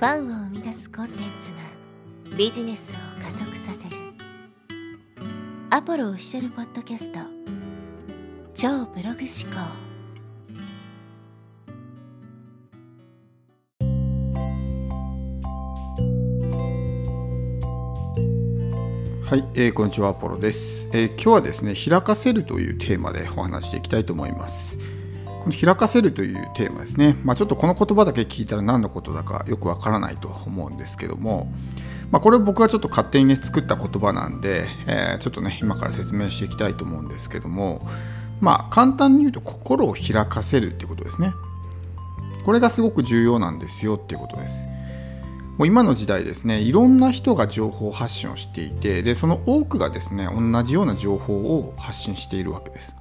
ファンを生み出すコンテンツがビジネスを加速させる。アポロオフィシャルポッドキャスト。超ブログ思考。はい、えー、こんにちは、アポロです、えー、今日はですね、開かせるというテーマでお話していきたいと思います。この開かせるというテーマですね、まあ、ちょっとこの言葉だけ聞いたら何のことだかよくわからないと思うんですけども、まあ、これ僕はちょっと勝手にね作った言葉なんで、えー、ちょっとね今から説明していきたいと思うんですけども。まあ簡単に言うと心を開かせるっていうことですね。これがすごく重要なんですよっていうことです。もう今の時代ですねいろんな人が情報発信をしていてでその多くがですね同じような情報を発信しているわけです。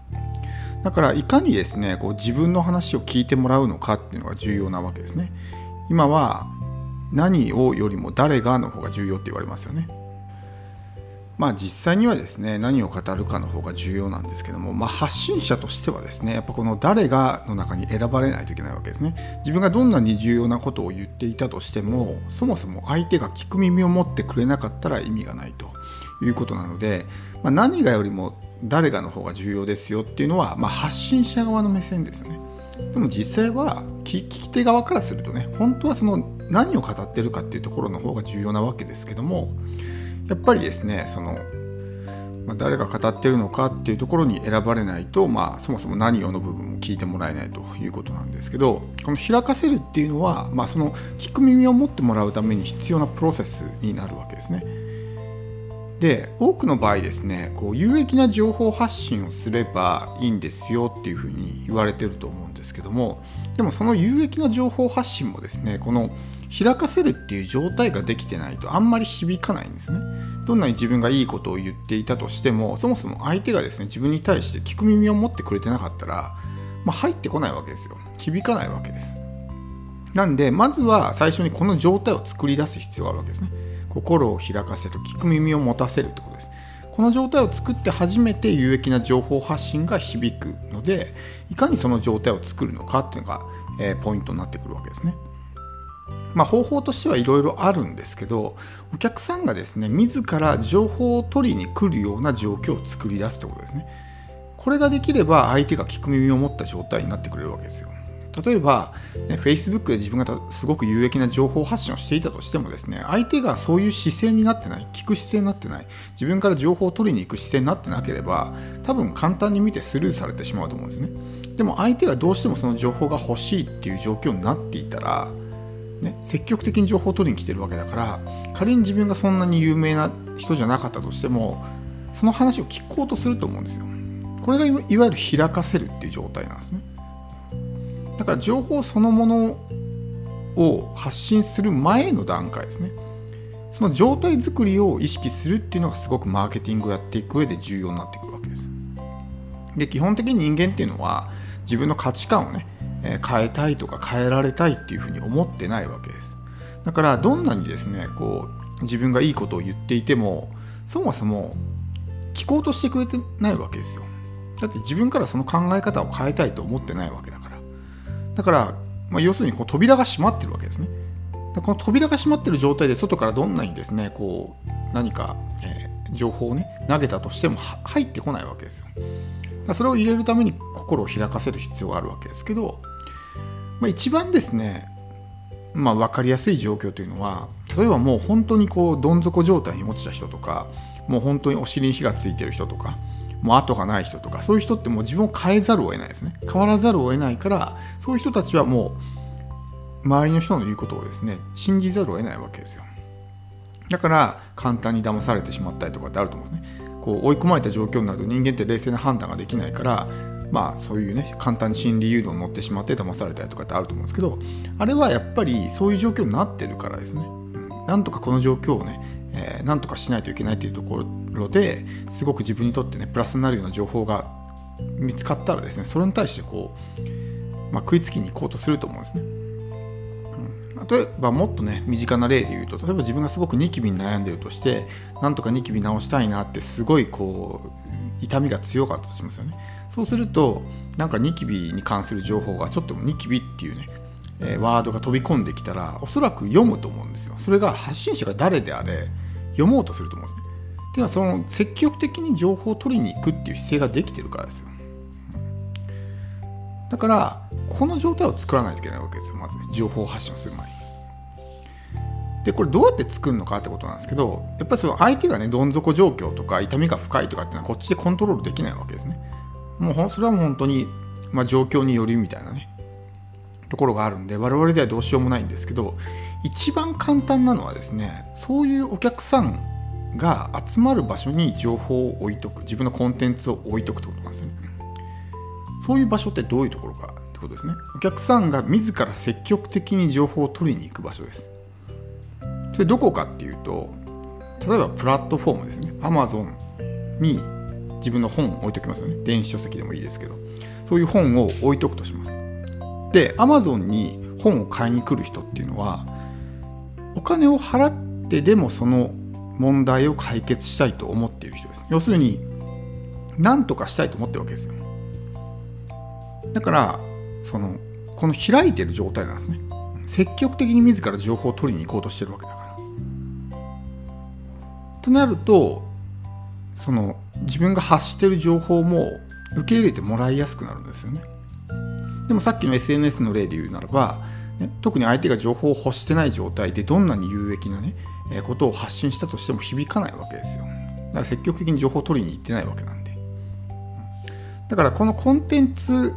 だからいかにですねこう自分の話を聞いてもらうのかっていうのが重要なわけですね。今は何をよりも誰がの方が重要って言われますよね。まあ実際にはですね何を語るかの方が重要なんですけども、まあ、発信者としてはですねやっぱこの誰がの中に選ばれないといけないわけですね。自分がどんなに重要なことを言っていたとしてもそもそも相手が聞く耳を持ってくれなかったら意味がないということなので、まあ、何がよりも誰がの方が重要ですよっていうのは、まあ、発信者側の目線ですよね。でも実際は聞き手側からするとね本当はその何を語ってるかっていうところの方が重要なわけですけどもやっぱりですねその、まあ、誰が語ってるのかっていうところに選ばれないと、まあ、そもそも何をの部分も聞いてもらえないということなんですけどこの開かせるっていうのは、まあ、その聞く耳を持ってもらうために必要なプロセスになるわけですね。で多くの場合ですねこう有益な情報発信をすればいいんですよっていうふうに言われてると思うんですけどもでもその有益な情報発信もですねこの開かせるっていう状態ができてないとあんまり響かないんですね。どんなに自分がいいことを言っていたとしてもそもそも相手がですね自分に対して聞く耳を持ってくれてなかったら、まあ、入ってこないわけですよ。響かないわけです。なんでまずは最初にこの状態を作り出す必要があるわけですね。心を開かせと聞く耳を持たせるってことです。この状態を作って初めて有益な情報発信が響くのでいかにその状態を作るのかっていうのが、えー、ポイントになってくるわけですね。まあ、方法としてはいろいろあるんですけどお客さんがですね自ら情報を取りに来るような状況を作り出すってことですね。これができれば相手が聞く耳を持った状態になってくれるわけですよ。例えば、ね、Facebook で自分がすごく有益な情報発信をしていたとしてもですね相手がそういう姿勢になってない聞く姿勢になってない自分から情報を取りに行く姿勢になってなければ多分簡単に見てスルーされてしまうと思うんですね。でも相手がどうしてもその情報が欲しいっていう状況になっていたらね、積極的に情報を取りに来てるわけだから仮に自分がそんなに有名な人じゃなかったとしてもその話を聞こうとすると思うんですよ。これがいわゆる開かせるっていう状態なんですね。だから情報そのものを発信する前の段階ですね。その状態づくりを意識するっていうのがすごくマーケティングをやっていく上で重要になってくるわけです。で基本的に人間っていうのは自分の価値観をね、変えたいとか変えられたいっていうふうに思ってないわけです。だからどんなにですねこう自分がいいことを言っていてもそもそも聞こうとしてくれてないわけですよ。だって自分からその考え方を変えたいと思ってないわけだから。だから、まあ、要するにこう扉が閉まってるわけですね。この扉が閉まってる状態で外からどんなにですねこう何か、えー、情報をね投げたとしても入ってこないわけですよ。だそれを入れるために心を開かせる必要があるわけですけど、まあ、一番ですねまあ、分かりやすい状況というのは例えばもう本当にこうどん底状態に落ちた人とかもう本当にお尻に火がついてる人とかもう後がない人とかそういう人ってもう自分を変えざるを得ないですね。変わらざるを得ないからそういう人たちはもう周りの人の言うことをですね信じざるを得ないわけですよ。だから簡単に騙されてしまったりとかってあると思うんですね。こう追い込まれた状況になると人間って冷静な判断ができないからまあそういうね簡単に心理誘導に乗ってしまって騙されたりとかってあると思うんですけどあれはやっぱりそういう状況になってるからですね、なんとかこの状況をね、えー、なんとかしないといけないっていうところですごく自分にとってねプラスになるような情報が見つかったらですねそれに対してこう、まあ、食いつきに行こうとすると思うんですね。例えばもっとね身近な例で言うと例えば自分がすごくニキビに悩んでるとしてなんとかニキビ直したいなってすごいこう痛みが強かったとしますよね。そうするとなんかニキビに関する情報がちょっとニキビっていうねえ、ワードが飛び込んできたらおそらく読むと思うんですよ。それが発信者が誰であれ読もうとすると思うんですね。ではその積極的に情報を取りに行くっていう姿勢ができてるからですよ。だからこの状態を作らないといけないわけですよ。まずね情報発信をする前に。でこれどうやって作るのかってことなんですけどやっぱりその相手がねどん底状況とか痛みが深いとかっていうのはこっちでコントロールできないわけですね。もうそれはもう本当に、まあ、状況によりみたいなね。ところがあるんで我々ではどうしようもないんですけど一番簡単なのはですねそういうお客さんが集まる場所に情報を置いとく自分のコンテンツを置いとくってことなんですね。そういう場所ってどういうところかってことですね。お客さんが自ら積極的に情報を取りに行く場所です。それどこかっていうと例えばプラットフォームですね。Amazon に自分の本を置いときますよね。電子書籍でもいいですけど。そういう本を置いとくとします。で Amazon に本を買いに来る人っていうのはお金を払ってでもその問題を解決したいと思っている人です。要するに何とかしたいと思ってるわけですよ。だからそのこの開いてる状態なんですね。積極的に自ら情報を取りに行こうとしてるわけだから。となるとその自分が発してる情報も受け入れてもらいやすくなるんですよね。でもさっきの SNS の例で言うならば、ね、特に相手が情報を欲してない状態でどんなに有益なね、え、ことを発信したとしても響かないわけですよ。だから積極的に情報を取りに行ってないわけなんで。だからこのコンテンツ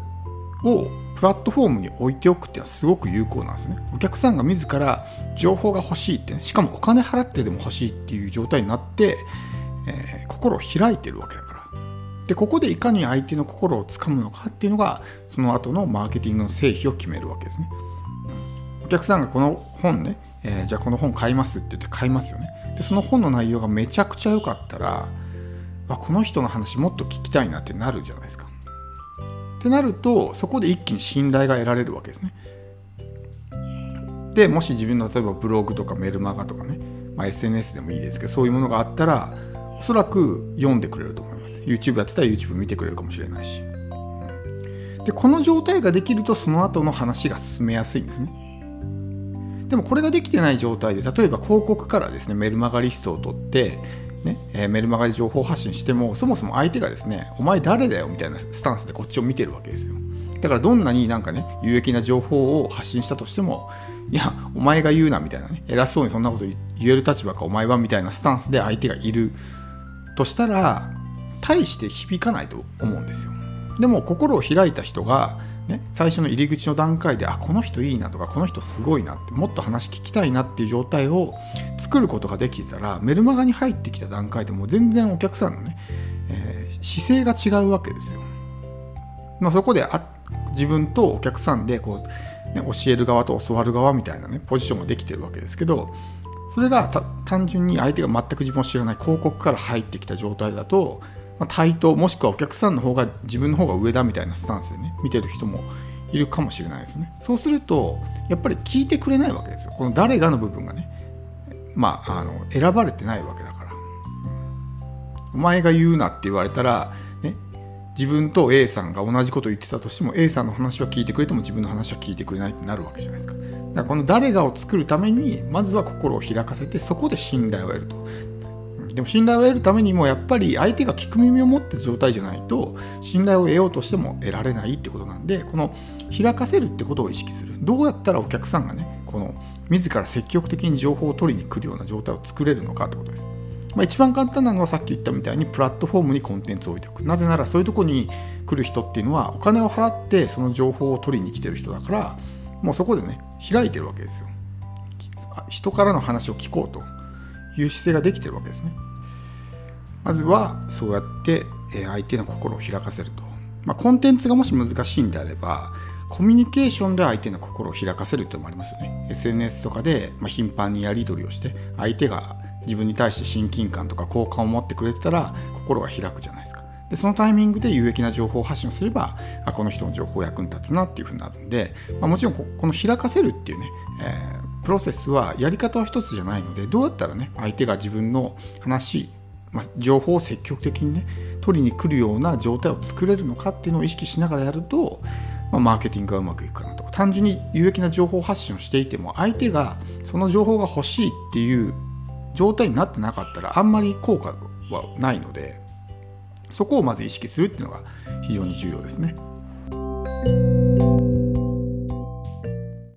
をプラットフォームに置いておくっていうのはすごく有効なんですね。お客さんが自ら情報が欲しいって、ね、しかもお金払ってでも欲しいっていう状態になって、えー、心を開いてるわけだから。でここでいかに相手の心をつかむのかっていうのがその後のマーケティングの成否を決めるわけですね。お客さんがこの本ね、えー、じゃあこの本買いますって言って買いますよね。でその本の内容がめちゃくちゃ良かったらあこの人の話もっと聞きたいなってなるじゃないですか。ってなるとそこで一気に信頼が得られるわけですね。でもし自分の例えばブログとかメルマガとかね、まあ、SNS でもいいですけどそういうものがあったらおそらく読んでくれると思います。YouTube やってたら YouTube 見てくれるかもしれないし。でこの状態ができるとその後の話が進めやすいんですね。でもこれができてない状態で例えば広告からですねメルマガリストを取ってねえー、メルマガで情報発信してもそもそも相手がですねお前誰だよみたいなスタンスでこっちを見てるわけですよ。だからどんなになんかね有益な情報を発信したとしてもいやお前が言うなみたいなね偉そうにそんなこと言える立場かお前はみたいなスタンスで相手がいるとしたら大して響かないと思うんですよ。でも心を開いた人が、ね、最初の入り口の段階であこの人いいなとかこの人すごいなってもっと話聞きたいなっていう状態を作ることができたらメルマガに入ってきた段階でもう全然お客さんのね、えー、姿勢が違うわけですよ、まあ、そこであ自分とお客さんでこう、ね、教える側と教わる側みたいなねポジションもできてるわけですけどそれが単純に相手が全く自分を知らない広告から入ってきた状態だと、まあ、対等もしくはお客さんの方が自分の方が上だみたいなスタンスでね見てる人もいるかもしれないですね。そうするとやっぱり聞いてくれないわけですよ。この誰がの部分がねまああの選ばれてないわけだから。お前が言うなって言われたら自分と A さんが同じことを言ってたとしても A さんの話は聞いてくれても自分の話は聞いてくれないってなるわけじゃないですか。だからこの誰がを作るためにまずは心を開かせてそこで信頼を得ると。でも信頼を得るためにもやっぱり相手が聞く耳を持って状態じゃないと信頼を得ようとしても得られないってことなんでこの開かせるってことを意識する。どうやったらお客さんがねこの自ら積極的に情報を取りに来るような状態を作れるのかってことです、まあ、一番簡単なのはさっき言ったみたいにプラットフォームにコンテンツを置いておく。なぜならそういうとこに来る人っていうのはお金を払ってその情報を取りに来てる人だからもうそこでね開いてるわけですよ。人からの話を聞こうという姿勢ができてるわけですね。まずはそうやって相手の心を開かせると、まあ、コンテンツがもし難しいんであればコミュニケーションで相手の心を開かせるというのもありますよね。SNS とかで頻繁にやり取りをして相手が自分に対して親近感とか好感を持ってくれてたら心が開くじゃないですか。でそのタイミングで有益な情報発信をすればあこの人の情報役に立つなっていうふうになるんで、まあ、もちろんこの開かせるっていうね、えー、プロセスはやり方は一つじゃないのでどうやったらね相手が自分の話まあ、情報を積極的にね取りに来るような状態を作れるのかっていうのを意識しながらやると、まあ、マーケティングがうまくいくかなと。単純に有益な情報発信をしていても相手がその情報が欲しいっていう状態になってなかったらあんまり効果はないのでそこをまず意識するっていうのが非常に重要ですね。